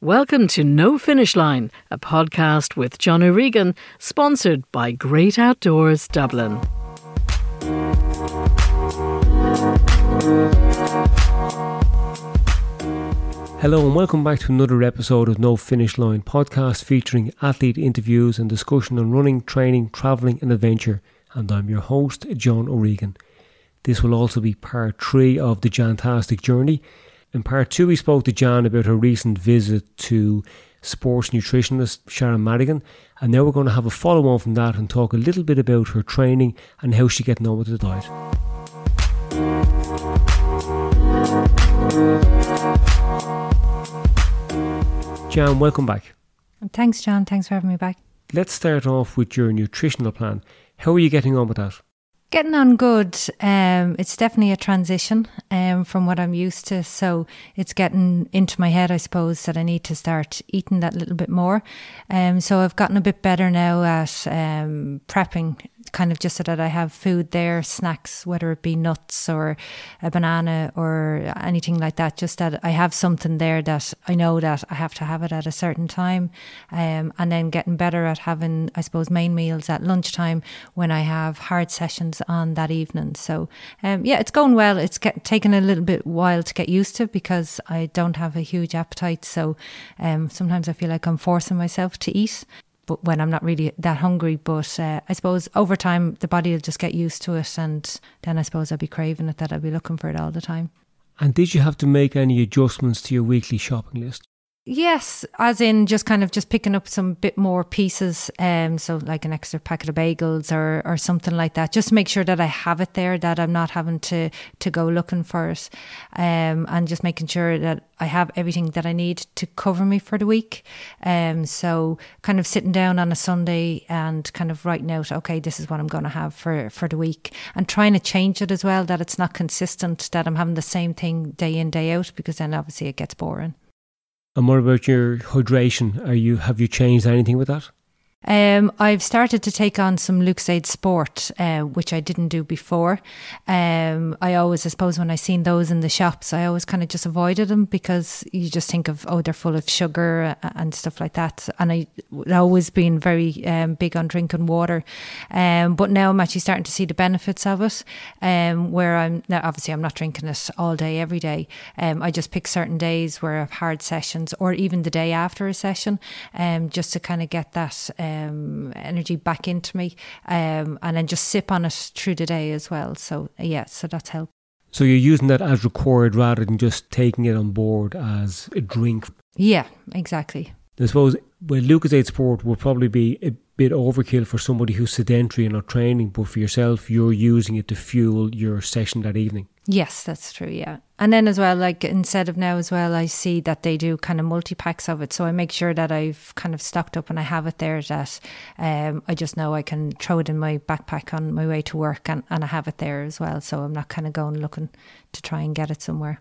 Welcome to No Finish Line, a podcast with John O'Regan, sponsored by Great Outdoors Dublin. Hello and welcome back to another episode of No Finish Line podcast featuring athlete interviews and discussion on running, training, travelling and adventure. And I'm your host, John O'Regan. This will also be part three of the Jantastic journey in part two, we spoke to Jan about her recent visit to sports nutritionist Sharon Madigan, and now we're going to have a follow on from that and talk a little bit about her training and how she's getting on with the diet. Jan, welcome back. Thanks, John. Thanks for having me back. Let's start off with your nutritional plan. How are you getting on with that? Getting on good. Um, it's definitely a transition um, from what I'm used to. So it's getting into my head, I suppose, that I need to start eating that little bit more. Um, so I've gotten a bit better now at um, prepping kind of just so that I have food there, snacks, whether it be nuts or a banana or anything like that, just that I have something there that I know that I have to have it at a certain time. Um, and then getting better at having, I suppose, main meals at lunchtime when I have hard sessions on that evening. So, um, yeah, it's going well. It's get, taken a little bit while to get used to because I don't have a huge appetite. So um, sometimes I feel like I'm forcing myself to eat but when I'm not really that hungry. But uh, I suppose over time the body will just get used to it, and then I suppose I'll be craving it. That I'll be looking for it all the time. And did you have to make any adjustments to your weekly shopping list? Yes, as in just kind of just picking up some bit more pieces, um, so like an extra packet of bagels or or something like that, just to make sure that I have it there, that I'm not having to to go looking for it, um, and just making sure that I have everything that I need to cover me for the week. Um, so kind of sitting down on a Sunday and kind of writing out, okay, this is what I'm going to have for for the week, and trying to change it as well, that it's not consistent, that I'm having the same thing day in day out, because then obviously it gets boring. And what about your hydration? Are you have you changed anything with that? Um, I've started to take on some Lucozade Sport, uh, which I didn't do before. Um, I always, I suppose, when I seen those in the shops, I always kind of just avoided them because you just think of, oh, they're full of sugar and stuff like that. And I always been very um, big on drinking water. Um, but now I'm actually starting to see the benefits of it. Um, where I'm now, obviously, I'm not drinking it all day, every day. Um, I just pick certain days where I have hard sessions, or even the day after a session, um, just to kind of get that um, energy back into me, um, and then just sip on it through the day as well. So yeah, so that's helped. So you're using that as required rather than just taking it on board as a drink. Yeah, exactly. I suppose well, Lucozade Sport will probably be a bit overkill for somebody who's sedentary and not training, but for yourself, you're using it to fuel your session that evening. Yes, that's true. Yeah. And then as well, like instead of now as well, I see that they do kind of multi packs of it. So I make sure that I've kind of stocked up and I have it there that um, I just know I can throw it in my backpack on my way to work and, and I have it there as well. So I'm not kind of going looking to try and get it somewhere.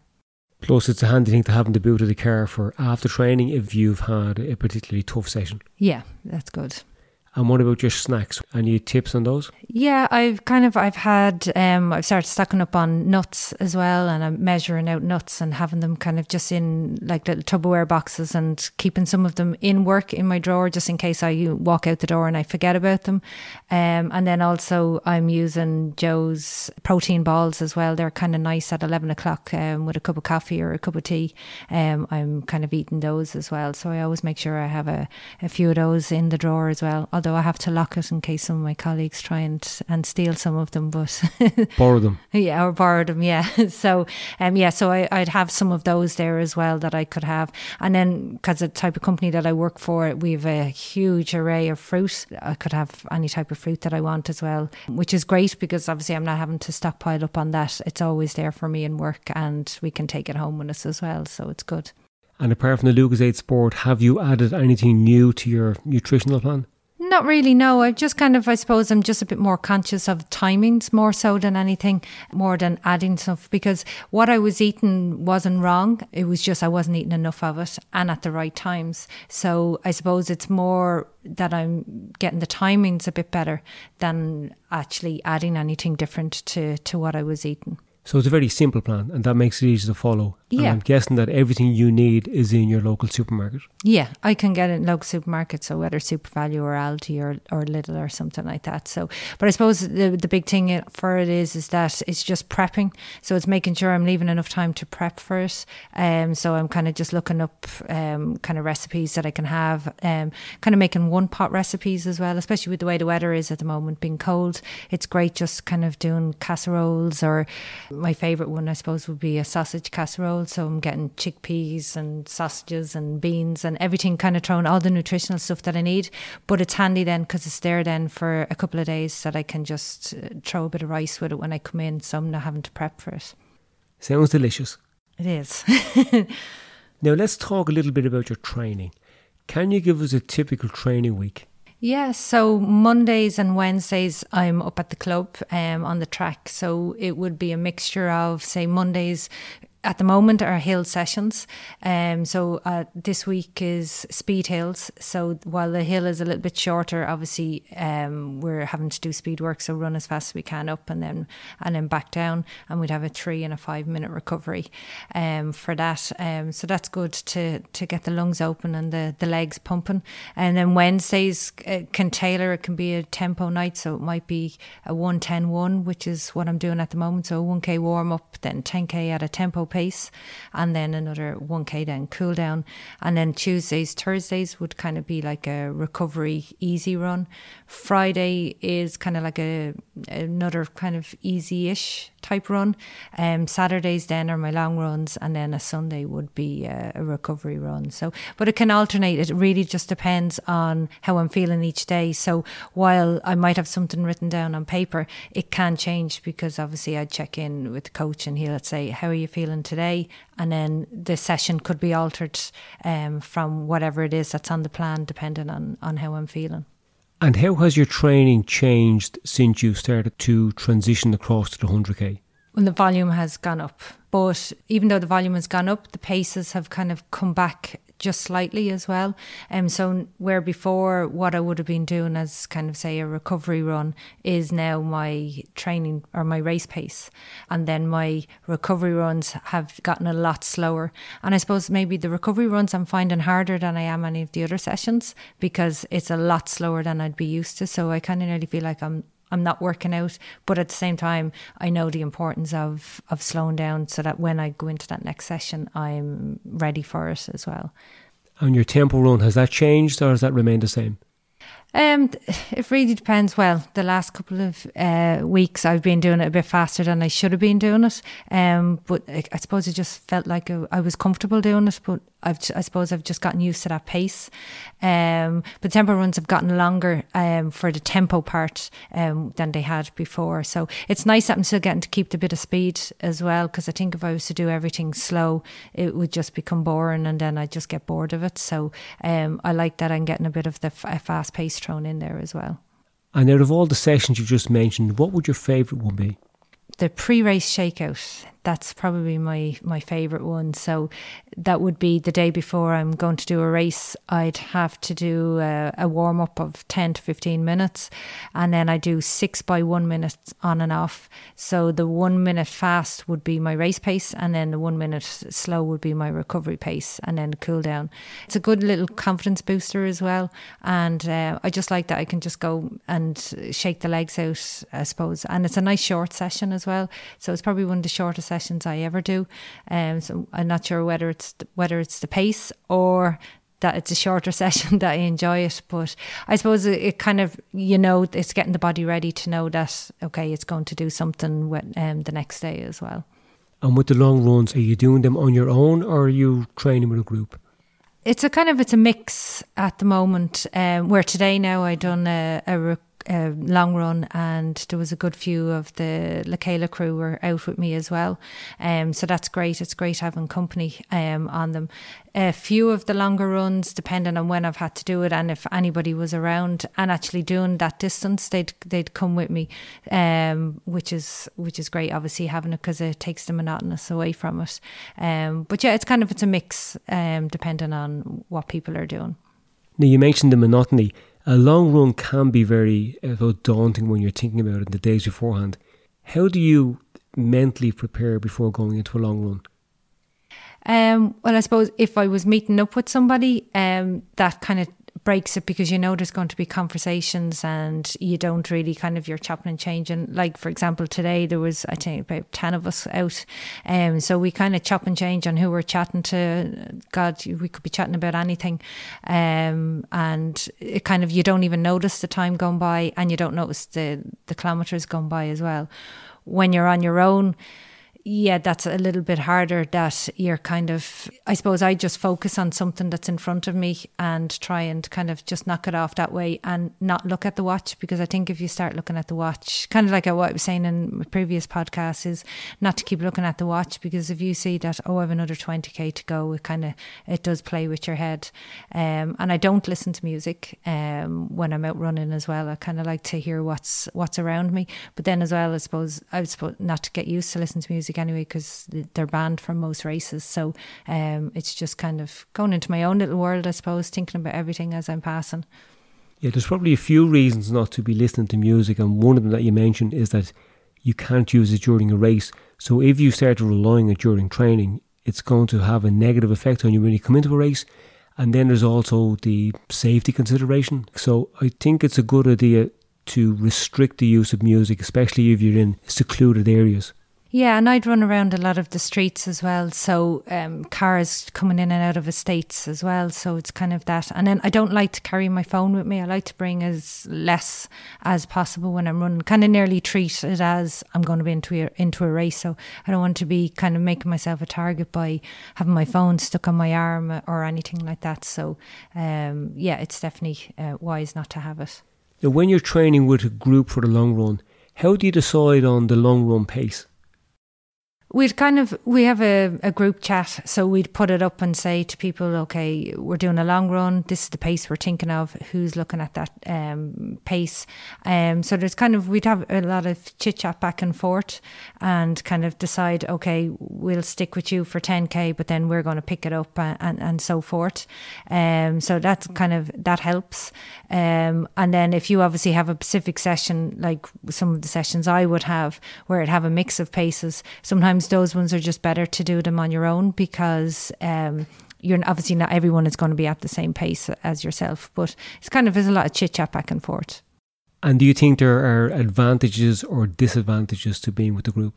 Plus, it's a handy thing to have in the boot of the car for after training if you've had a particularly tough session. Yeah, that's good. And what about your snacks? Any tips on those? Yeah, I've kind of I've had um I've started stocking up on nuts as well, and I'm measuring out nuts and having them kind of just in like little Tupperware boxes and keeping some of them in work in my drawer just in case I walk out the door and I forget about them. Um, and then also I'm using Joe's protein balls as well. They're kind of nice at eleven o'clock um, with a cup of coffee or a cup of tea. Um, I'm kind of eating those as well, so I always make sure I have a, a few of those in the drawer as well. Although I have to lock it in case some of my colleagues try and and steal some of them, but borrow them. Yeah, or borrow them. Yeah. So um, yeah, so I, I'd have some of those there as well that I could have, and then because the type of company that I work for, we have a huge array of fruit. I could have any type of fruit that I want as well, which is great because obviously I'm not having to stockpile up on that. It's always there for me in work, and we can take it home with us as well. So it's good. And apart from the Lucozade Sport, have you added anything new to your nutritional plan? Not really, no. I just kind of, I suppose, I'm just a bit more conscious of timings more so than anything, more than adding stuff because what I was eating wasn't wrong. It was just I wasn't eating enough of it and at the right times. So I suppose it's more that I'm getting the timings a bit better than actually adding anything different to, to what I was eating. So it's a very simple plan and that makes it easy to follow. And Yeah. I'm guessing that everything you need is in your local supermarket. Yeah, I can get it in local supermarkets, so whether SuperValu or Aldi or, or Lidl or something like that. So, but I suppose the the big thing for it is is that it's just prepping. So it's making sure I'm leaving enough time to prep for it. Um, so I'm kind of just looking up um, kind of recipes that I can have. Um, kind of making one pot recipes as well, especially with the way the weather is at the moment, being cold. It's great just kind of doing casseroles or my favorite one I suppose would be a sausage casserole. So I'm getting chickpeas and sausages and beans and everything kind of thrown, all the nutritional stuff that I need. But it's handy then because it's there then for a couple of days that I can just uh, throw a bit of rice with it when I come in. So I'm not having to prep for it. Sounds delicious. It is. Now let's talk a little bit about your training. Can you give us a typical training week? Yeah, so Mondays and Wednesdays I'm up at the club um, on the track. So it would be a mixture of, say, Mondays at the moment are hill sessions. Um, so uh, this week is speed hills. So while the hill is a little bit shorter, obviously um, we're having to do speed work. So run as fast as we can up and then and then back down, and we'd have a three and a five minute recovery um, for that. Um, so that's good to to get the lungs open and the the legs pumping. And then Wednesdays uh, can tailor. It can be a tempo night, so it might be a 110 1, which is what I'm doing at the moment. So 1k warm up, then 10k at a tempo pace, and then another 1k then cool down. And then Tuesdays, Thursdays would kind of be like a recovery easy run. Friday is kind of like a another kind of easy-ish type run. Um, Saturdays then are my long runs, and then a Sunday would be a, a recovery run. So, but it can alternate. It really just depends on how I'm feeling each day. So while I might have something written down on paper, it can change because obviously I check in with the coach and he'll say, "How are you feeling today?" And then the session could be altered um, from whatever it is that's on the plan, depending on on how I'm feeling. And how has your training changed since you started to transition across to the 100k? Well, the volume has gone up. But even though the volume has gone up, the paces have kind of come back just slightly as well. Um, so where before what I would have been doing as kind of say a recovery run is now my training or my race pace. And then my recovery runs have gotten a lot slower. And I suppose maybe the recovery runs I'm finding harder than I am any of the other sessions because it's a lot slower than I'd be used to. So I kind of nearly feel like I'm I'm not working out, but at the same time, I know the importance of of slowing down so that when I go into that next session, I'm ready for it as well. And your tempo run, has that changed or has that remained the same? Um, it really depends. Well, the last couple of uh, weeks I've been doing it a bit faster than I should have been doing it. Um, but I, I suppose it just felt like I, I was comfortable doing it. But I've, I suppose I've just gotten used to that pace. Um, but tempo runs have gotten longer um, for the tempo part um, than they had before. So it's nice that I'm still getting to keep the bit of speed as well. Because I think if I was to do everything slow, it would just become boring, and then I would just get bored of it. So um, I like that I'm getting a bit of the f- fast pace thrown in there as well. And out of all the sessions you've just mentioned, what would your favourite one be? the pre-race shakeout that's probably my my favorite one. So that would be the day before i'm going to do a race i'd have to do a, a warm up of 10 to 15 minutes and then i do six by one minute on and off. So the one minute fast would be my race pace and then the one minute slow would be my recovery pace and then the cool down. It's a good little confidence booster as well and uh, i just like that i can just go and shake the legs out i suppose. And it's a nice short session as well so it's probably one of the shortest sessions i ever do um, so i'm not sure whether it's whether it's the pace or that it's a shorter session that I enjoy it. But I suppose it, it, kind of, you know, it's getting the body ready to know that, okay, it's going to do something with, um, the next day as well. And with the long runs, are you doing them on your own or are you training with a group? It's a kind of, it's a mix at the moment. Um, where today now I done a, a a long run, and there was a good few of the Lakela crew were out with me as well. Um, so that's great. It's great having company um, on them. A few of the longer runs, depending on when I've had to do it, and if anybody was around and actually doing that distance, they'd they'd come with me, um, which is which is great. Obviously having it because it takes the monotonous away from it. Um, but yeah, it's kind of it's a mix, um, depending on what people are doing. Now you mentioned the monotony a long run can be very uh, daunting when you're thinking about it the days beforehand. How do you mentally prepare before going into a long run? Um, well, I suppose if I was meeting up with somebody, um, that kind of breaks it because you know there's going to be conversations and you don't really kind of you're chopping and changing. Like for example, today there was I think about ten of us out, um, so we kind of chop and change on who we're chatting to. God, we could be chatting about anything, um, and it kind of you don't even notice the time going by, and you don't notice the the kilometers going by as well. When you're on your own yeah, that's a little bit harder that you're kind of, I suppose I just focus on something that's in front of me and try and kind of just knock it off that way and not look at the watch because I think if you start looking at the watch, kind of like what I was saying in previous podcasts, is not to keep looking at the watch because if you see that, oh, I have another 20k to go, it kind of, it does play with your head. Um, and I don't listen to music um, when I'm out running as well. I kind of like to hear what's, what's around me. But then as well, I suppose, I suppose not to get used to listening to music anyway because they're banned from most races. So um, it's just kind of going into my own little world, I suppose, thinking about everything as I'm passing. Yeah, there's probably a few reasons not to be listening to music, and one of them that you mentioned is that you can't use it during a race. So if you start relying on it during training, it's going to have a negative effect on you when you come into a race. And then there's also the safety consideration. So I think it's a good idea to restrict the use of music, especially if you're in secluded areas. Yeah, and I'd run around a lot of the streets as well. So um, cars coming in and out of estates as well. So it's kind of that. And then I don't like to carry my phone with me. I like to bring as less as possible when I'm running. Kind of nearly treat it as I'm going to be into a, into a race. So I don't want to be kind of making myself a target by having my phone stuck on my arm or anything like that. So um, yeah, it's definitely uh, wise not to have it. Now, when you're training with a group for the long run, how do you decide on the long run pace? We'd kind of we have a, a group chat, so we'd put it up and say to people, okay, we're doing a long run. This is the pace we're thinking of. Who's looking at that um, pace? Um, so there's kind of we'd have a lot of chit chat back and forth, and kind of decide, okay, we'll stick with you for 10k, but then we're going to pick it up and, and, and so forth. Um, so that's kind of that helps. Um, and then if you obviously have a specific session, like some of the sessions I would have, where it have a mix of paces, sometimes sometimes those ones are just better to do them on your own because um, you're obviously not everyone is going to be at the same pace as yourself. But it's kind of there's a lot of chit chat back and forth. And do you think there are advantages or disadvantages to being with the group?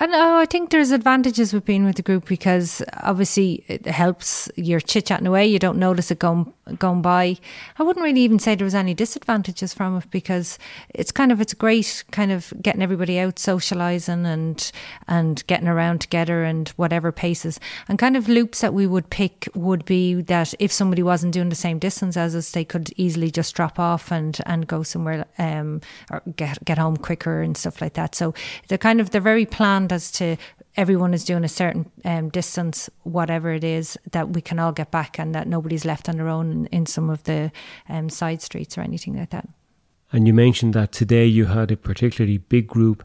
And oh, I think there's advantages with being with the group because obviously it helps. You're chit chatting away. You don't notice it going going by. I wouldn't really even say there was any disadvantages from it because it's kind of it's great, kind of getting everybody out, socialising and and getting around together and whatever paces. And kind of loops that we would pick would be that if somebody wasn't doing the same distance as us, they could easily just drop off and and go somewhere um or get get home quicker and stuff like that. So they're kind of they're very planned as to everyone is doing a certain um, distance, whatever it is, that we can all get back and that nobody's left on their own in, some of the um, side streets or anything like that. And you mentioned that today you had a particularly big group.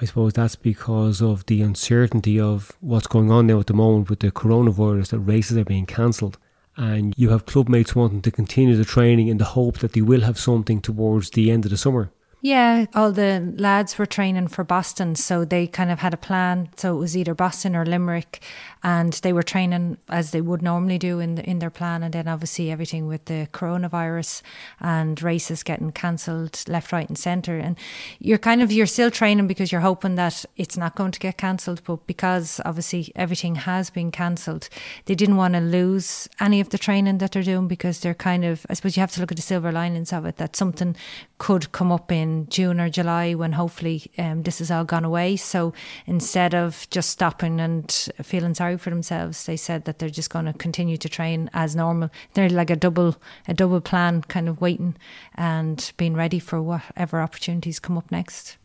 I suppose that's because of the uncertainty of what's going on now at the moment with the coronavirus, that races are being cancelled. And you have clubmates wanting to continue the training in the hope that they will have something towards the end of the summer. Yeah, all the lads were training for Boston, so they kind of had a plan. So it was either Boston or Limerick, and they were training as they would normally do in the, in their plan. And then obviously everything with the coronavirus and races getting cancelled left, right, and centre. And you're kind of you're still training because you're hoping that it's not going to get cancelled, but because obviously everything has been cancelled, they didn't want to lose any of the training that they're doing because they're kind of I suppose you have to look at the silver linings of it that something could come up in June or July when hopefully um, this has all gone away. So instead of just stopping and feeling sorry for themselves, they said that they're just going to continue to train as normal. They're like a double a double plan, kind of waiting and being ready for whatever opportunities come up next.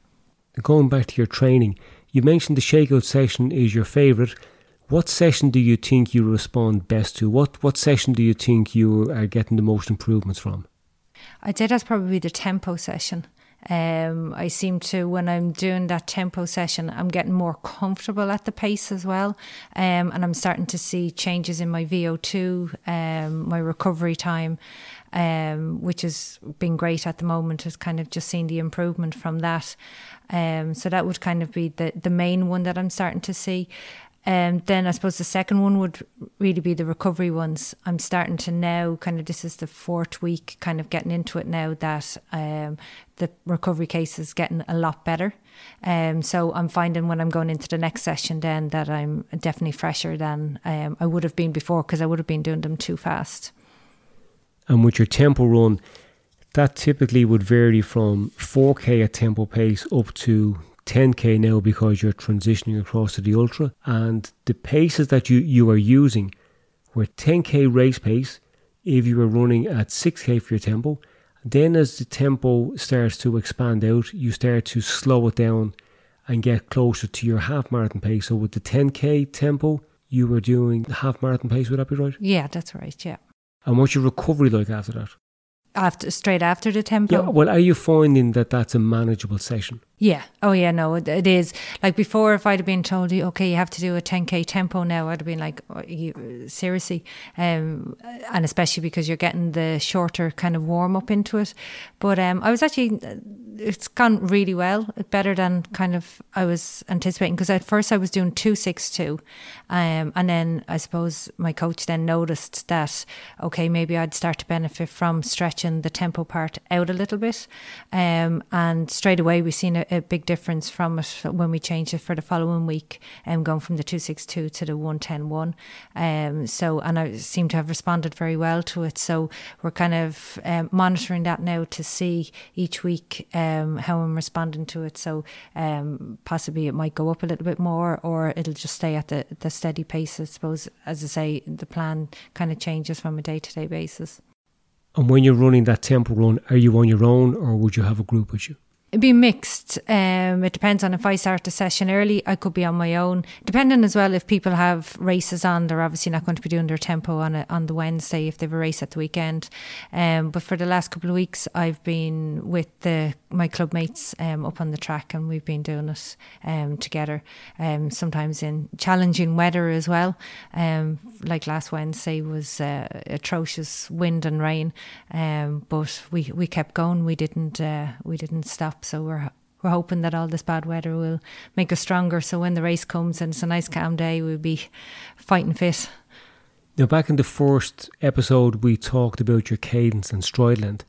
Going back to your training, you mentioned the shakeout session is your favourite. What session do you think you respond best to? What what session do you think you are getting the most improvements from? I'd say that's probably the tempo session. Um, I seem to, when I'm doing that tempo session, I'm getting more comfortable at the pace as well. Um, and I'm starting to see changes in my VO2, um, my recovery time, um, which has been great at the moment, has kind of just seen the improvement from that. Um, so that would kind of be the, the main one that I'm starting to see. Um, then I suppose the second one would really be the recovery ones. I'm starting to now kind of this is the fourth week, kind of getting into it now that um, the recovery case is getting a lot better. Um, so I'm finding when I'm going into the next session then that I'm definitely fresher than um, I would have been before because I would have been doing them too fast. And with your tempo run, that typically would vary from 4k at tempo pace up to 10k now because you're transitioning across to the ultra and the paces that you, you are using were 10k race pace if you were running at 6k for your tempo then as the tempo starts to expand out you start to slow it down and get closer to your half marathon pace. So with the 10k tempo you were doing half marathon pace would that be right? Yeah that's right yeah. And what's your recovery like after that? After straight after the tempo? Yeah well are you finding that that's a manageable session yeah. Oh, yeah. No, it, is. Like before, if I'd have been told, you, okay, you have to do a 10k tempo now, I'd have been like, oh, you, seriously. Um, and especially because you're getting the shorter kind of warm up into it. But um, I was actually, it's gone really well, better than kind of I was anticipating. Because at first I was doing 262. Um, and then I suppose my coach then noticed that, okay, maybe I'd start to benefit from stretching the tempo part out a little bit. Um, and straight away we seen a, a big difference from it when we changed it for the following week, um, going from the 262 to the 1101. Um, so, and I seem to have responded very well to it. So, we're kind of um, monitoring that now to see each week um, how I'm responding to it. So, um, possibly it might go up a little bit more or it'll just stay at the, the steady pace. I suppose, as I say, the plan kind of changes from a day to day basis. And when you're running that tempo run, are you on your own or would you have a group with you? It'd be mixed. Um, it depends on if I start the session early, I could be on my own. Depending as well if people have races on, they're obviously not going to be doing their tempo on a, on the Wednesday if they have a race at the weekend. Um, but for the last couple of weeks, I've been with the my club mates um, up on the track, and we've been doing it um, together. Um, sometimes in challenging weather as well. Um, like last Wednesday was uh, atrocious wind and rain, but we we kept going. We didn't uh, we didn't stop. So we're we're hoping that all this bad weather will make us stronger. So when the race comes and it's a nice calm day, we'll be fighting fit. Now, back in the first episode, we talked about your cadence and stride length,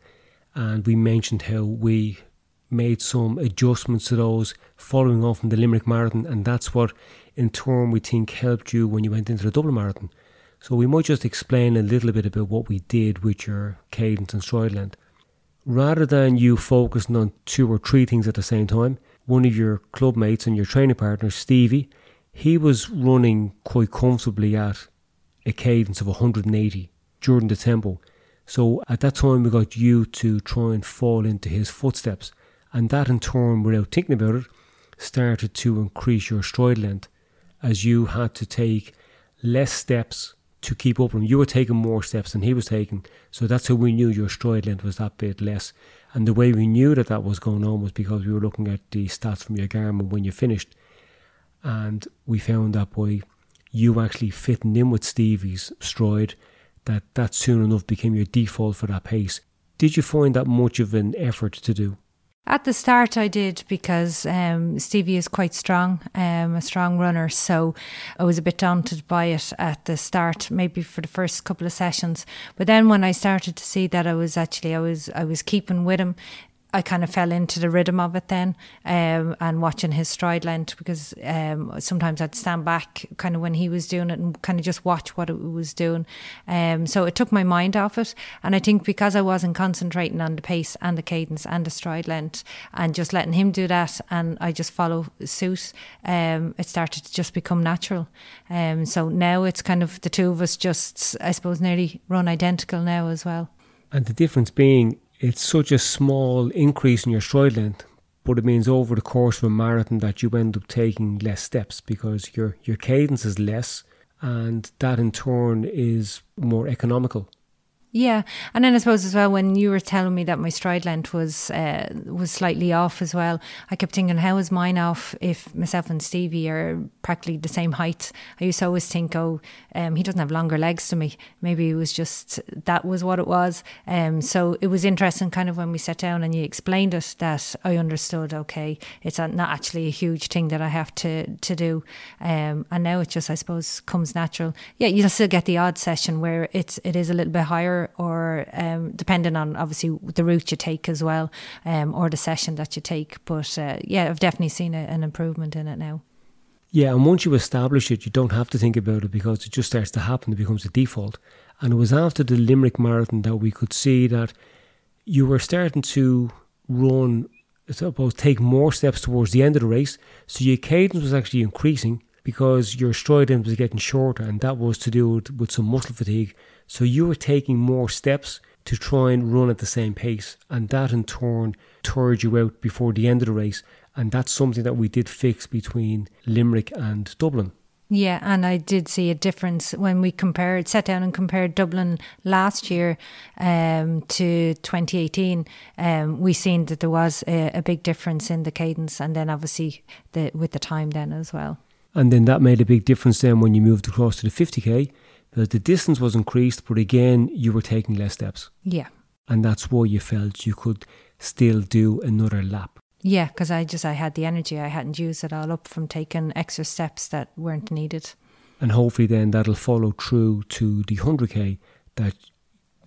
and we mentioned how we made some adjustments to those following on from the Limerick Marathon, and that's what in turn we think helped you when you went into the Dublin Marathon. So we might just explain a little bit about what we did with your cadence and stride length rather than you focusing on two or three things at the same time, one of your club mates and your training partner, Stevie, he was running quite comfortably at a cadence of 180 during the tempo. So at that time, we got you to try and fall into his footsteps. And that in turn, without thinking about it, started to increase your stride length as you had to take less steps to keep up with him. You were taking more steps than he was taking. So that's how we knew your stride length was that bit less. And the way we knew that that was going on was because we were looking at the stats from your Garmin when you finished. And we found that by you actually fitting in with Stevie's stride, that that soon enough became your default for that pace. Did you find that much of an effort to do? At the start, I did because um, Stevie is quite strong, um, a strong runner. So I was a bit daunted by it at the start, maybe for the first couple of sessions. But then when I started to see that I was actually I was I was keeping with him, I kind of fell into the rhythm of it then um, and watching his stride length because um, sometimes I'd stand back kind of when he was doing it and kind of just watch what it was doing. Um, so it took my mind off it. And I think because I wasn't concentrating on the pace and the cadence and the stride length and just letting him do that and I just follow suit, um, it started to just become natural. Um, so now it's kind of the two of us just, I suppose, nearly run identical now as well. And the difference being it's such a small increase in your stride length, but it means over the course of a marathon that you end up taking less steps because your your cadence is less, and that in turn is more economical. Yeah, and then I suppose as well when you were telling me that my stride length was uh, was slightly off as well, I kept thinking, how is mine off if myself and Stevie are practically the same height? I used to always think, oh, um, he doesn't have longer legs to me. Maybe it was just that was what it was. Um, so it was interesting, kind of when we sat down and you explained it, that I understood. Okay, it's not actually a huge thing that I have to to do, um, and now it just I suppose comes natural. Yeah, you'll still get the odd session where it's it is a little bit higher or um, depending on obviously the route you take as well um, or the session that you take. But uh, yeah, I've definitely seen a, an improvement in it now. Yeah, and once you establish it, you don't have to think about it because it just starts to happen. It becomes a default. And it was after the Limerick Marathon that we could see that you were starting to run, I suppose, take more steps towards the end of the race. So your cadence was actually increasing because your stride length was getting shorter, and that was to do with, with some muscle fatigue. So you were taking more steps to try and run at the same pace, and that in turn tired you out before the end of the race. And that's something that we did fix between Limerick and Dublin. Yeah, and I did see a difference when we compared, sat down and compared Dublin last year um, to 2018. Um, we seen that there was a, a, big difference in the cadence, and then obviously the, with the time then as well. And then that made a big difference then when you moved across to the 50k that the distance was increased, but again, you were taking less steps. Yeah. And that's why you felt you could still do another lap. Yeah, because I just I had the energy. I hadn't used it all up from taking extra steps that weren't needed. And hopefully then that'll follow through to the 100k that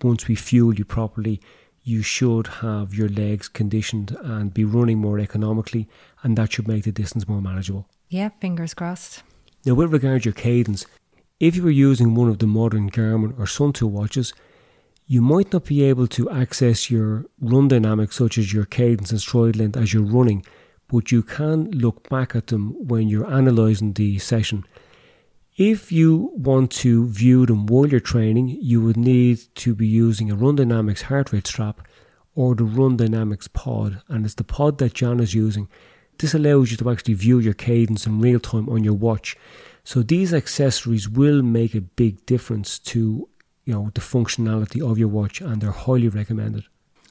once we fuel you properly, you should have your legs conditioned and be running more economically, and that should make the distance more manageable. Yeah, fingers crossed. Now, with regard to your cadence, if you were using one of the modern Garmin or Suunto watches, you might not be able to access your run dynamics, such as your cadence and stride length, as you're running, but you can look back at them when you're analysing the session. If you want to view them while you're training, you would need to be using a Run Dynamics heart rate strap or the Run Dynamics pod, and it's the pod that John is using. This allows you to actually view your cadence in real time on your watch. So these accessories will make a big difference to you know the functionality of your watch and they're highly recommended.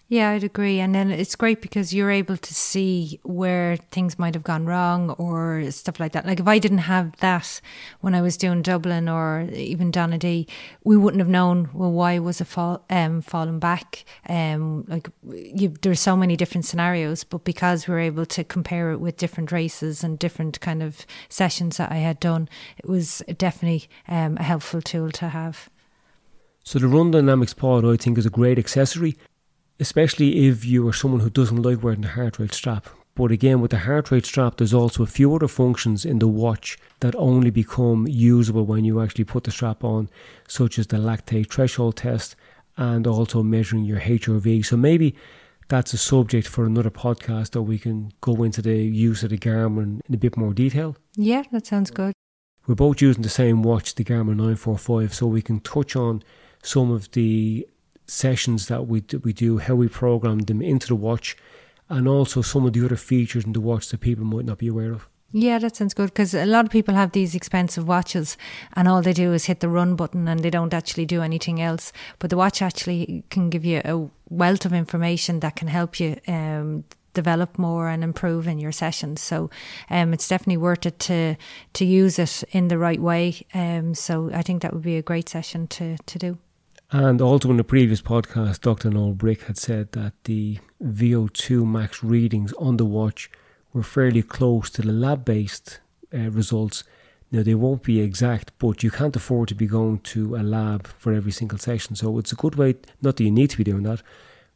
Yeah, I'd agree. And then it's great because you're able to see where things might have gone wrong or stuff like that. Like if I didn't have that when I was doing Dublin or even Donaghadee, we wouldn't have known, well, why was it fall, um, falling back? Um, like you, there's so many different scenarios, but because we are able to compare it with different races and different kind of sessions that I had done, it was definitely um, a helpful tool to have. So the Run Dynamics pod, I think, is a great accessory especially if you are someone who doesn't like wearing the heart rate strap. But again, with the heart rate strap, there's also a few other functions in the watch that only become usable when you actually put the strap on, such as the lactate threshold test and also measuring your HRV. So maybe that's a subject for another podcast that we can go into the use of the Garmin in a bit more detail. Yeah, that sounds good. We're both using the same watch, the Garmin 945, so we can touch on some of the sessions that we we do, how we program them into the watch, and also some of the other features in the watch that people might not be aware of. Yeah, that sounds good because a lot of people have these expensive watches and all they do is hit the run button and they don't actually do anything else. But the watch actually can give you a wealth of information that can help you um, develop more and improve in your sessions. So um, it's definitely worth it to to use it in the right way. Um, so I think that would be a great session to to do. And also in the previous podcast, Dr. Noel Brick had said that the VO2 max readings on the watch were fairly close to the lab based uh, results. Now, they won't be exact, but you can't afford to be going to a lab for every single session. So it's a good way, not that you need to be doing that,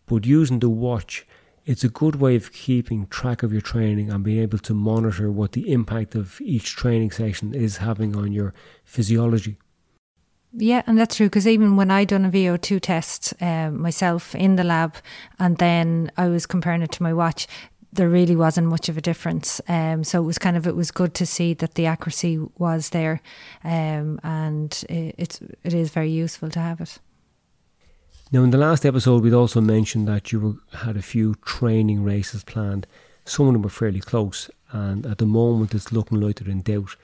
but using the watch, it's a good way of keeping track of your training and being able to monitor what the impact of each training session is having on your physiology. Yeah, and that's true because even when I done a VO2 test um, myself in the lab, and then I was comparing it to my watch, there really wasn't much of a difference. Um, so it was kind of it was good to see that the accuracy was there, um, and it, it's it is very useful to have it. Now, in the last episode, we'd also mentioned that you were, had a few training races planned. Some of them were fairly close, and at the moment, it's looking like they're in doubt.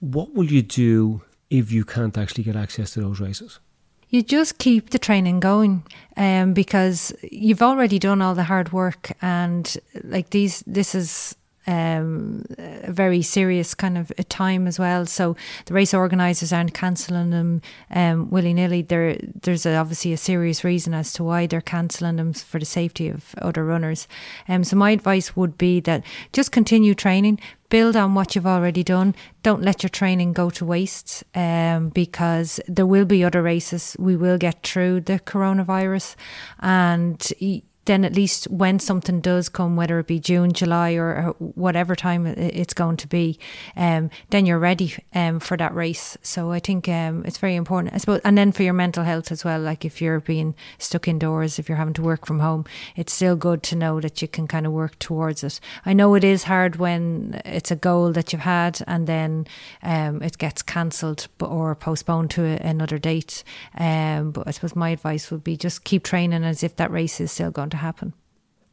What will you do if you can't actually get access to those races? You just keep the training going um, because you've already done all the hard work, and like these, this is um, a very serious kind of a time as well. So the race organisers aren't cancelling them um, willy nilly. There, there's a, obviously a serious reason as to why they're cancelling them for the safety of other runners. Um, so my advice would be that just continue training, build on what you've already done. Don't let your training go to waste um, because there will be other races. We will get through the coronavirus and then at least when something does come, whether it be June, July, or, whatever time it's going to be, um, then you're ready um, for that race. So I think um, it's very important, I suppose, and then for your mental health as well. Like if you're being stuck indoors, if you're having to work from home, it's still good to know that you can kind of work towards it. I know it is hard when it's a goal that you've had and then um, it gets cancelled or postponed to another date. Um, but I suppose my advice would be just keep training as if that race is still going to happen.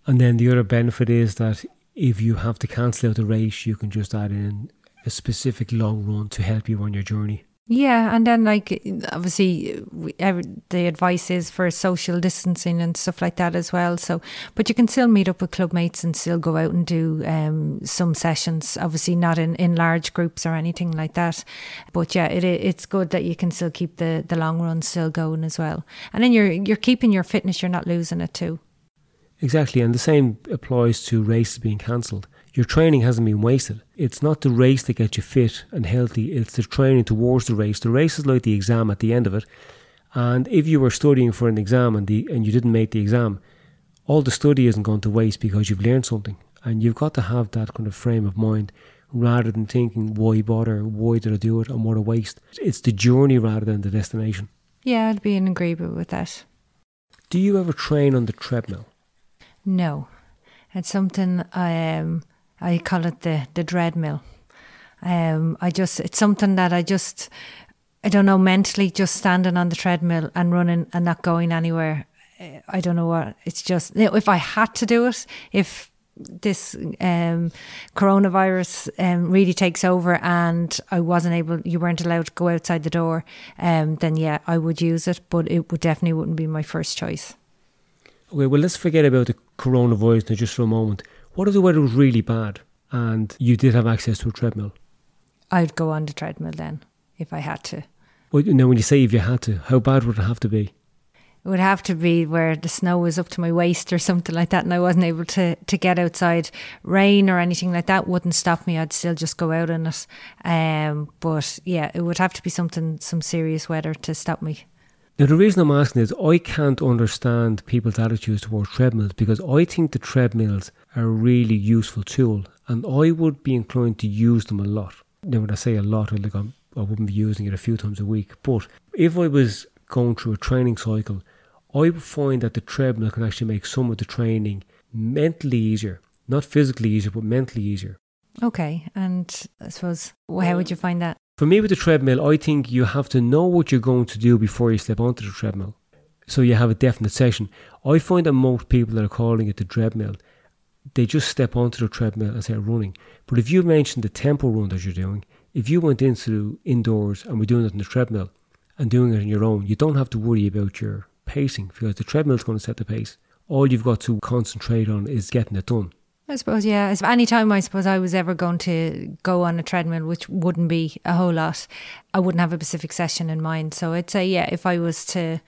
And then the other benefit is that if you have to cancel out the race, you can just add in a specific long run to help you on your journey. Yeah, and then like obviously we, every, the advice is for social distancing and stuff like that as well. So, but you can still meet up with club mates and still go out and do um, some sessions. Obviously, not in, in large groups or anything like that. But yeah, it it's good that you can still keep the the long run still going as well. And then you're you're keeping your fitness. You're not losing it too. Exactly, and the same applies to races being cancelled. Your training hasn't been wasted. It's not the race that gets you fit and healthy, it's the training towards the race. The race is like the exam at the end of it. And if you were studying for an exam and, the, and you didn't make the exam, all the study isn't going to waste because you've learned something. And you've got to have that kind of frame of mind rather than thinking, why bother? Why did I do it? And what a waste. It's the journey rather than the destination. Yeah, I'd be in agreement with that. Do you ever train on the treadmill? No, it's something I um, I call it the the dread mill. Um, I just it's something that I just I don't know mentally just standing on the treadmill and running and not going anywhere. I don't know what it's just if I had to do it if this um, coronavirus um, really takes over and I wasn't able, you weren't allowed to go outside the door, um, then yeah, I would use it, but it would definitely wouldn't be my first choice. Okay, well, let's forget about the coronavirus now just for a moment. What if the weather was really bad and you did have access to a treadmill? I'd go on the treadmill then if I had to. Well, now, when you say if you had to, how bad would it have to be? It would have to be where the snow was up to my waist or something like that, and I wasn't able to, to get outside. Rain or anything like that wouldn't stop me. I'd still just go out in it. Um, but yeah, it would have to be something, some serious weather to stop me. Now, the reason I'm asking is I can't understand people's attitudes towards treadmills because I think the treadmills are a really useful tool and I would be inclined to use them a lot. Now, when I say a lot, like I'm, I wouldn't be using it a few times a week, but if I was going through a training cycle, I would find that the treadmill can actually make some of the training mentally easier. Not physically easier, but mentally easier. Okay, and I suppose, how would you find that? For me, with the treadmill, I think you have to know what you're going to do before you step onto the treadmill. So you have a definite session. I find that most people that are calling it the treadmill, they just step onto the treadmill and start running. But if you mentioned the tempo run that you're doing, if you went into indoors and were doing it on the treadmill and doing it on your own, you don't have to worry about your pacing because the treadmill is going to set the pace. All you've got to concentrate on is getting it done. I suppose, yeah. Any time I suppose I was ever going to go on a treadmill, which wouldn't be a whole lot, I wouldn't have a specific session in mind. So I'd say, yeah, if I was to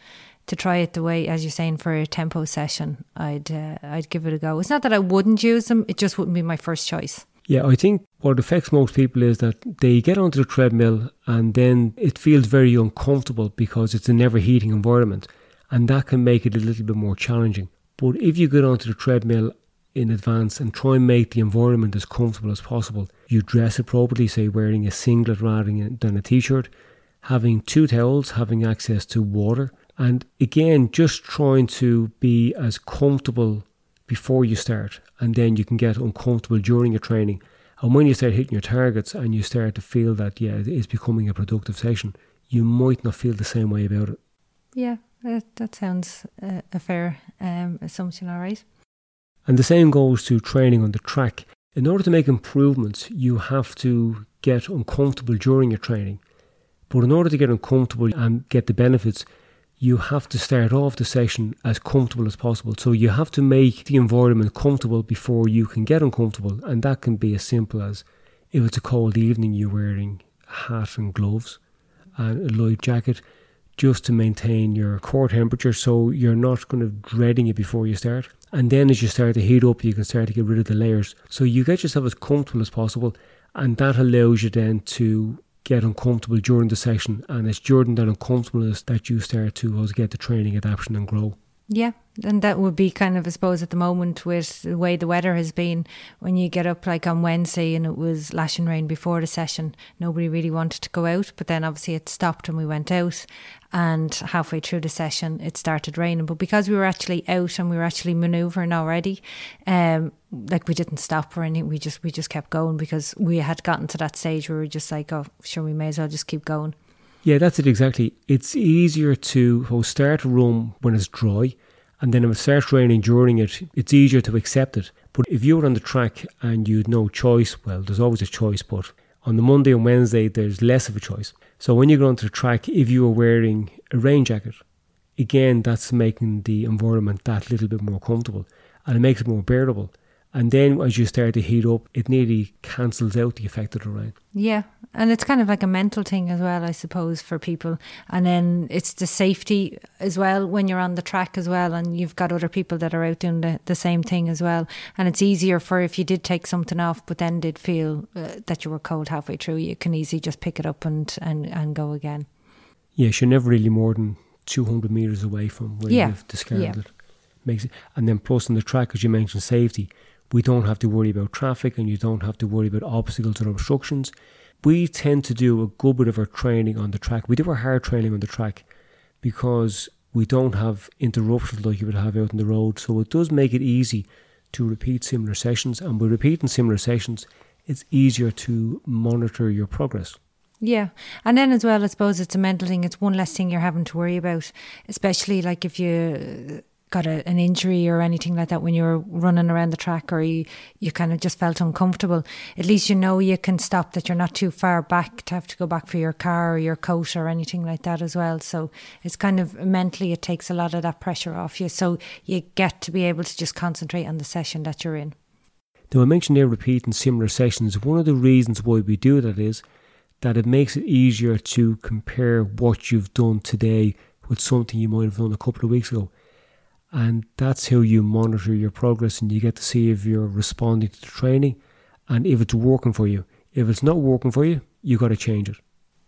to try it the way, as you're saying, for a tempo session, I'd uh, I'd give it a go. It's not that I wouldn't use them; it just wouldn't be my first choice. Yeah, I think what affects most people is that they get onto the treadmill and then it feels very uncomfortable because it's a never heating environment, and that can make it a little bit more challenging. But if you get onto the treadmill in advance and try and make the environment as comfortable as possible. You dress appropriately, say wearing a singlet rather than a t shirt, having two towels, having access to water, and again, just trying to be as comfortable before you start, and then you can get uncomfortable during your training. And when you start hitting your targets and you start to feel that, yeah, it's becoming a productive session, you might not feel the same way about it. Yeah, that, that sounds uh, a fair um, assumption, all right. And the same goes to training on the track. In order to make improvements, you have to get uncomfortable during your training. But in order to get uncomfortable and get the benefits, you have to start off the session as comfortable as possible. So you have to make the environment comfortable before you can get uncomfortable. And that can be as simple as if it's a cold evening, you're wearing a hat and gloves and a light jacket just to maintain your core temperature so you're not kind of dreading it before you start. And then as you start to heat up, you can start to get rid of the layers. So you get yourself as comfortable as possible, and that allows you then to get uncomfortable during the session. And it's during that uncomfortableness that you start to get the training, adaptation, and grow. Yeah, and that would be kind of, I suppose, at the moment with the way the weather has been, when you get up like on Wednesday and it was lashing rain before the session, nobody really wanted to go out. But then obviously it stopped and we went out, and halfway through the session it started raining. But because we were actually out and we were actually manoeuvring already, um, like we didn't stop or anything, we just we just kept going because we had gotten to that stage where we were just like, oh, sure, we may as well just keep going. Yeah, that's it exactly. It's easier to oh, start a run when it's dry, and then if it starts raining during it, it's easier to accept it. But if you're on the track and you'd no choice, well, there's always a choice, but on the Monday and Wednesday, there's less of a choice. So when you go onto the track, if you are wearing a rain jacket, again, that's making the environment that little bit more comfortable and it makes it more bearable. And then as you start to heat up, it nearly cancels out the effect of the rain. Yeah. And it's kind of like a mental thing as well, I suppose, for people. And then it's the safety as well when you're on the track as well. And you've got other people that are out doing the, the same thing as well. And it's easier for if you did take something off, but then did feel uh, that you were cold halfway through, you can easily just pick it up and, and, and go again. Yes, you're never really more than 200 metres away from where yeah. you've discarded yeah. it. Makes it. And then plus on the track, as you mentioned, safety we don't have to worry about traffic and you don't have to worry about obstacles or obstructions. We tend to do a good bit of our training on the track. We do our hard training on the track because we don't have interruptions like you would have out on the road. So it does make it easy to repeat similar sessions. And by repeating similar sessions, it's easier to monitor your progress. Yeah. And then as well, I suppose it's a mental thing. It's one less thing you're having to worry about, especially like if you got a, an injury or anything like that when you were running around the track or you, you kind of just felt uncomfortable, at least you know you can stop, that you're not too far back to have to go back for your car or your coat or anything like that as well. So it's kind of mentally, it takes a lot of that pressure off you. So you get to be able to just concentrate on the session that you're in. Now, I mentioned there repeating similar sessions. One of the reasons why we do that is that it makes it easier to compare what you've done today with something you might have done a couple of weeks ago and that's how you monitor your progress and you get to see if you're responding to the training and if it's working for you. If it's not working for you, you got to change it.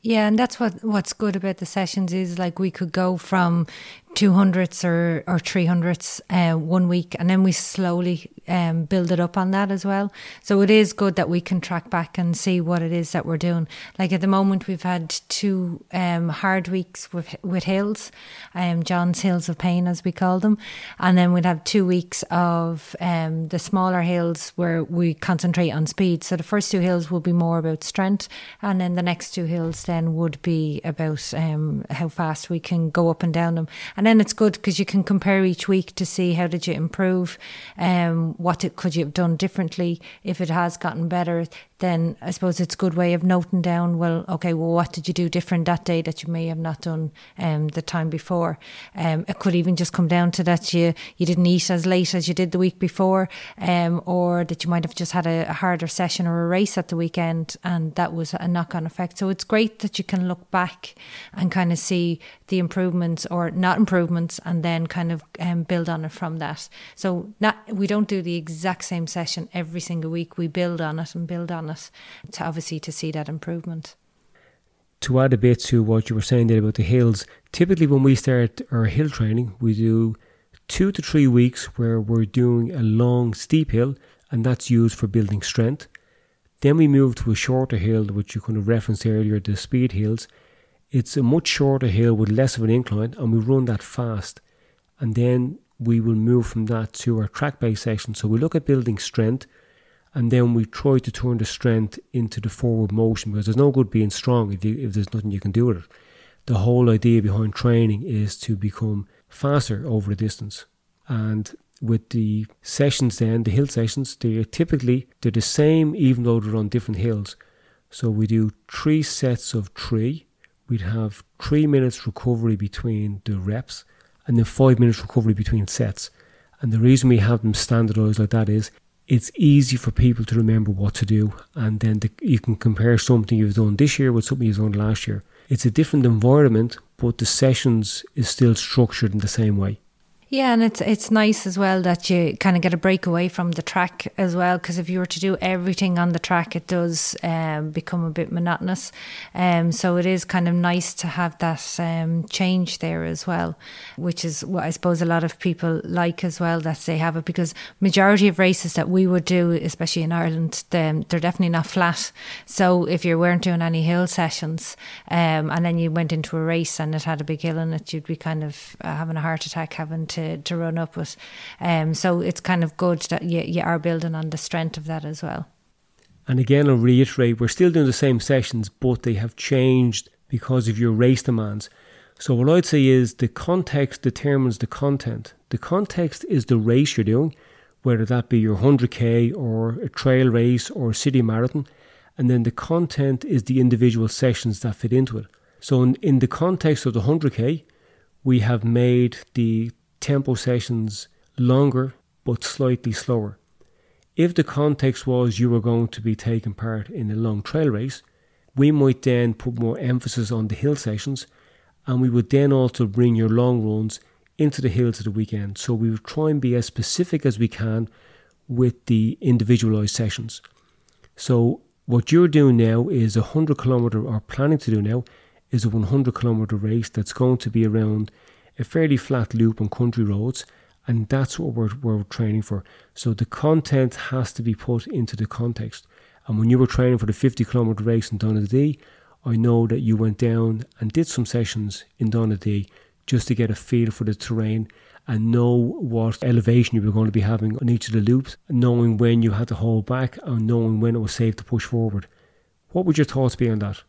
Yeah, and that's what what's good about the sessions is like we could go from two hundredths or or three hundredths uh, one week, and then we slowly um, build it up on that as well. So it is good that we can track back and see what it is that we're doing. Like at the moment, we've had two um, hard weeks with with hills, um, John's Hills of Pain as we call them, and then we'd have two weeks of um, the smaller hills where we concentrate on speed. So the first two hills will be more about strength, and then the next two hills then would be about um, how fast we can go up and down them. Then it's good because you can compare each week to see how did you improve, um, what it, could you have done differently. If it has gotten better, then I suppose it's a good way of noting down, well, okay, well, what did you do different that day that you may have not done um, the time before? Um, it could even just come down to that you, you didn't eat as late as you did the week before, um, or that you might have just had a, a harder session or a race at the weekend, and that was a knock on effect. So it's great that you can look back and kind of see the improvements or not improvements and then kind of um, build on it from that. So not, we don't do the exact same session every single week. We build on it and build on it it to obviously to see that improvement. To add a bit to what you were saying there about the hills, typically when we start our hill training, we do two to three weeks where we're doing a long steep hill, and that's used for building strength. Then we move to a shorter hill, which you kind of referenced earlier, the speed hills. It's a much shorter hill with less of an incline, and we run that fast. And then we will move from that to our track based section. So we look at building strength, and then we try to turn the strength into the forward motion because there's no good being strong if you if there's nothing you can do with it. The whole idea behind training is to become faster over a distance. And with the sessions then, the hill sessions, they're typically they're the same even though they're on different hills. So we do three sets of three. we'd have three minutes recovery between the reps and then five minutes recovery between sets. And the reason we have them standardized like that is it's easy for people to remember what to do, and then the, you can compare something you've done this year with something you've done last year. It's a different environment, but the sessions is still structured in the same way. Yeah, and it's it's nice as well that you kind of get a break away from the track as well. Because if you were to do everything on the track, it does um, become a bit monotonous. Um, so it is kind of nice to have that um, change there as well, which is what I suppose a lot of people like as well that they have it. Because majority of races that we would do, especially in Ireland, they're definitely not flat. So if you weren't doing any hill sessions, um, and then you went into a race and it had a big hill in it, you'd be kind of uh, having a heart attack having to to, to run up with. Um, so it's kind of good that you, you are building on the strength of that as well. And again, I'll reiterate, we're still doing the same sessions, but they have changed because of your race demands. So what I'd say is the context determines the content. The context is the race you're doing, whether that be your 100k or a trail race or a city marathon, and then the content is the individual sessions that fit into it. So in, in the context of the 100k, we have made the tempo sessions longer but slightly slower. If the context was you were going to be taking part in a long trail race, we might then put more emphasis on the hill sessions and we would then also bring your long runs into the hills of the weekend. So we would try and be as specific as we can with the individualized sessions. So what you're doing now is a 100 kilometer or planning to do now is a 100 kilometer race that's going to be around a fairly flat loop on country roads, and that's what we're, we're training for. So the content has to be put into the context. And when you were training for the 50 kilometre race in Donadea, I know that you went down and did some sessions in Donadea just to get a feel for the terrain and know what elevation you were going to be having on each of the loops, knowing when you had to hold back and knowing when it was safe to push forward. What would your thoughts be on that?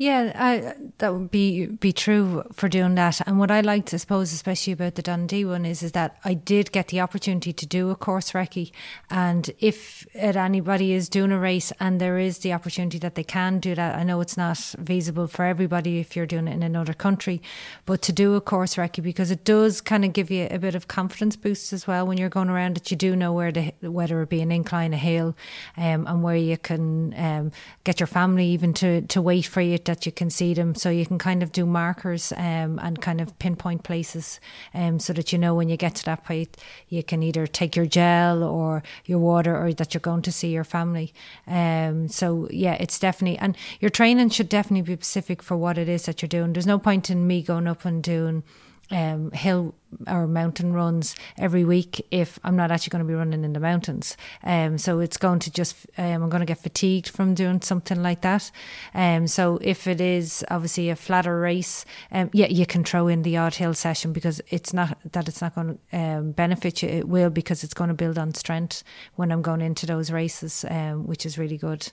Yeah, I, that would be be true for doing that. And what I liked, I suppose, especially about the Donadea one, is is that I did get the opportunity to do a course recce. And if anybody is doing a race and there is the opportunity that they can do that, I know it's not feasible for everybody if you're doing it in another country, but to do a course recce because it does kind of give you a bit of confidence boost as well when you're going around that You do know where the whether it be an incline, a hill, um, and where you can um, get your family even to to wait for you that you can see them. So you can kind of do markers um, and kind of pinpoint places um, so that you know when you get to that point, you can either take your gel or your water or that you're going to see your family. Um, so yeah, it's definitely, and your training should definitely be specific for what it is that you're doing. There's no point in me going up and doing um, hill or mountain runs every week if I'm not actually going to be running in the mountains. Um, so it's going to just, um, I'm going to get fatigued from doing something like that. Um, so if it is obviously a flatter race, um, yeah, you can throw in the odd hill session because it's not that it's not going to um, benefit you. It will because it's going to build on strength when I'm going into those races, um, which is really good.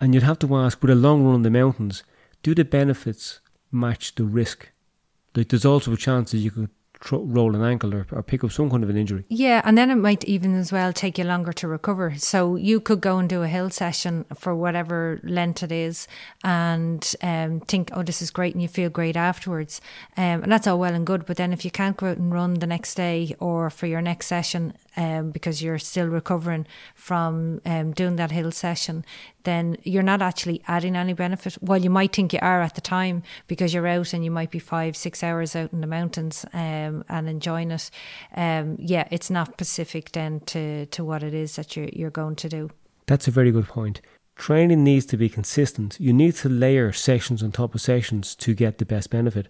And you'd have to ask, with a long run in the mountains, do the benefits match the risk? Like there's also a chance that you could roll an ankle or, or pick up some kind of an injury. Yeah, and then it might even as well take you longer to recover. So you could go and do a hill session for whatever length it is and um, think, oh, this is great, and you feel great afterwards. Um, and that's all well and good. But then if you can't go out and run the next day or for your next session um, because you're still recovering from um, doing that hill session, then you're not actually adding any benefit. Well, you might think you are at the time because you're out and you might be five, six hours out in the mountains um, and enjoying it. Um, yeah, it's not specific then to, to what it is that you're, you're going to do. That's a very good point. Training needs to be consistent. You need to layer sessions on top of sessions to get the best benefit.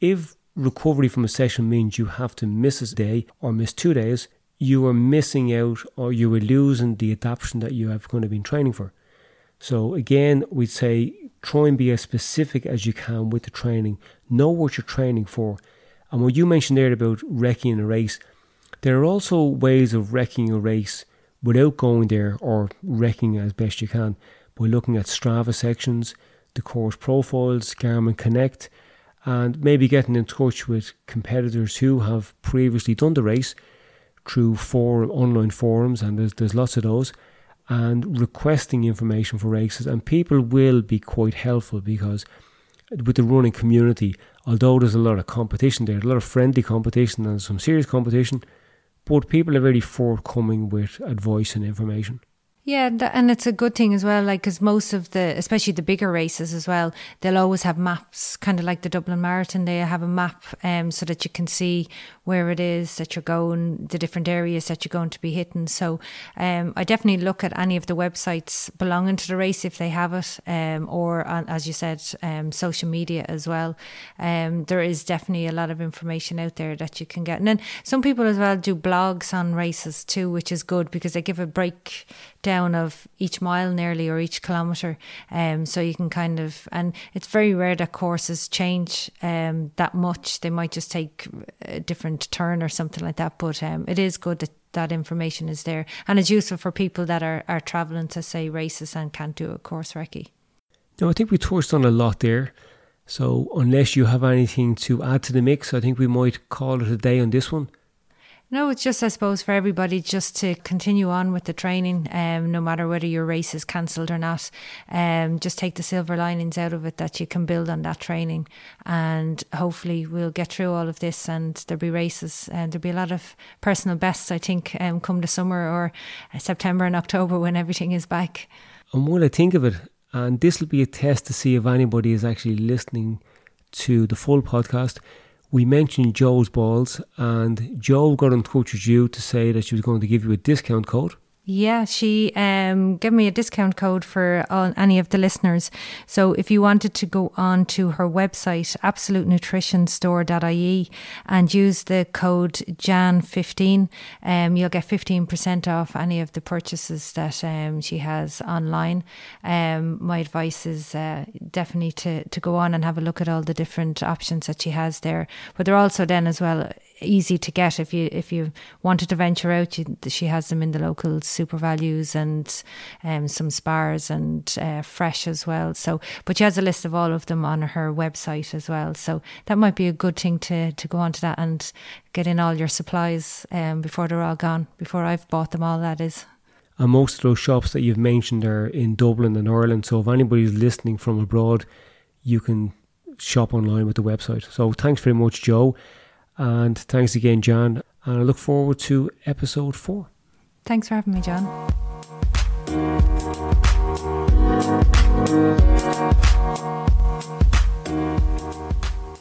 If recovery from a session means you have to miss a day or miss two days, you are missing out or you are losing the adaptation that you have going to be training for. So again, we'd say try and be as specific as you can with the training. Know what you're training for. And what you mentioned there about recceing a race, there are also ways of recceing a race without going there or recceing as best you can by looking at Strava sections, the course profiles, Garmin Connect, and maybe getting in touch with competitors who have previously done the race through forum, online forums, and there's, there's lots of those, and requesting information for races. And people will be quite helpful because with the running community, although there's a lot of competition there, a lot of friendly competition and some serious competition, but people are very forthcoming with advice and information. Yeah, and it's a good thing as well, like because most of the, especially the bigger races as well, they'll always have maps, kind of like the Dublin Marathon. They have a map, um, so that you can see where it is that you're going, the different areas that you're going to be hitting. So, um, I definitely look at any of the websites belonging to the race if they have it, um, or as you said, um, social media as well. Um, there is definitely a lot of information out there that you can get, and then some people as well do blogs on races too, which is good because they give a breakdown down of each mile nearly or each kilometre. Um, so you can kind of, and it's very rare that courses change um, that much. They might just take a different turn or something like that. But um, it is good that that information is there and it's useful for people that are, are travelling to say races and can't do a course recce. No, I think we touched on a lot there. So unless you have anything to add to the mix, I think we might call it a day on this one. No, it's just, I suppose, for everybody just to continue on with the training, um, no matter whether your race is cancelled or not. Um, just take the silver linings out of it that you can build on that training. And hopefully, we'll get through all of this and there'll be races. And there'll be a lot of personal bests, I think, um, come the summer or uh, September and October when everything is back. And while I think of it, and this will be a test to see if anybody is actually listening to the full podcast we mentioned Joe's balls, and Joe got in touch with you to say that she was going to give you a discount code. Yeah, she um, gave me a discount code for all, any of the listeners. So if you wanted to go on to her website, absolutenutritionstore.ie, and use the code JAN15, um, you'll get 15% off any of the purchases that um, she has online. Um, my advice is uh, definitely to, to go on and have a look at all the different options that she has there. But they're also then as well easy to get if you if you wanted to venture out. You, she has them in the local SuperValus and um, some spars and uh, fresh as well. So, but she has a list of all of them on her website as well. So that might be a good thing to to go onto that and get in all your supplies um, before they're all gone. Before I've bought them all, that is. And most of those shops that you've mentioned are in Dublin and Ireland. So if anybody's listening from abroad, you can shop online with the website. So thanks very much, Joe. And thanks again, John. And I look forward to episode four. Thanks for having me, John.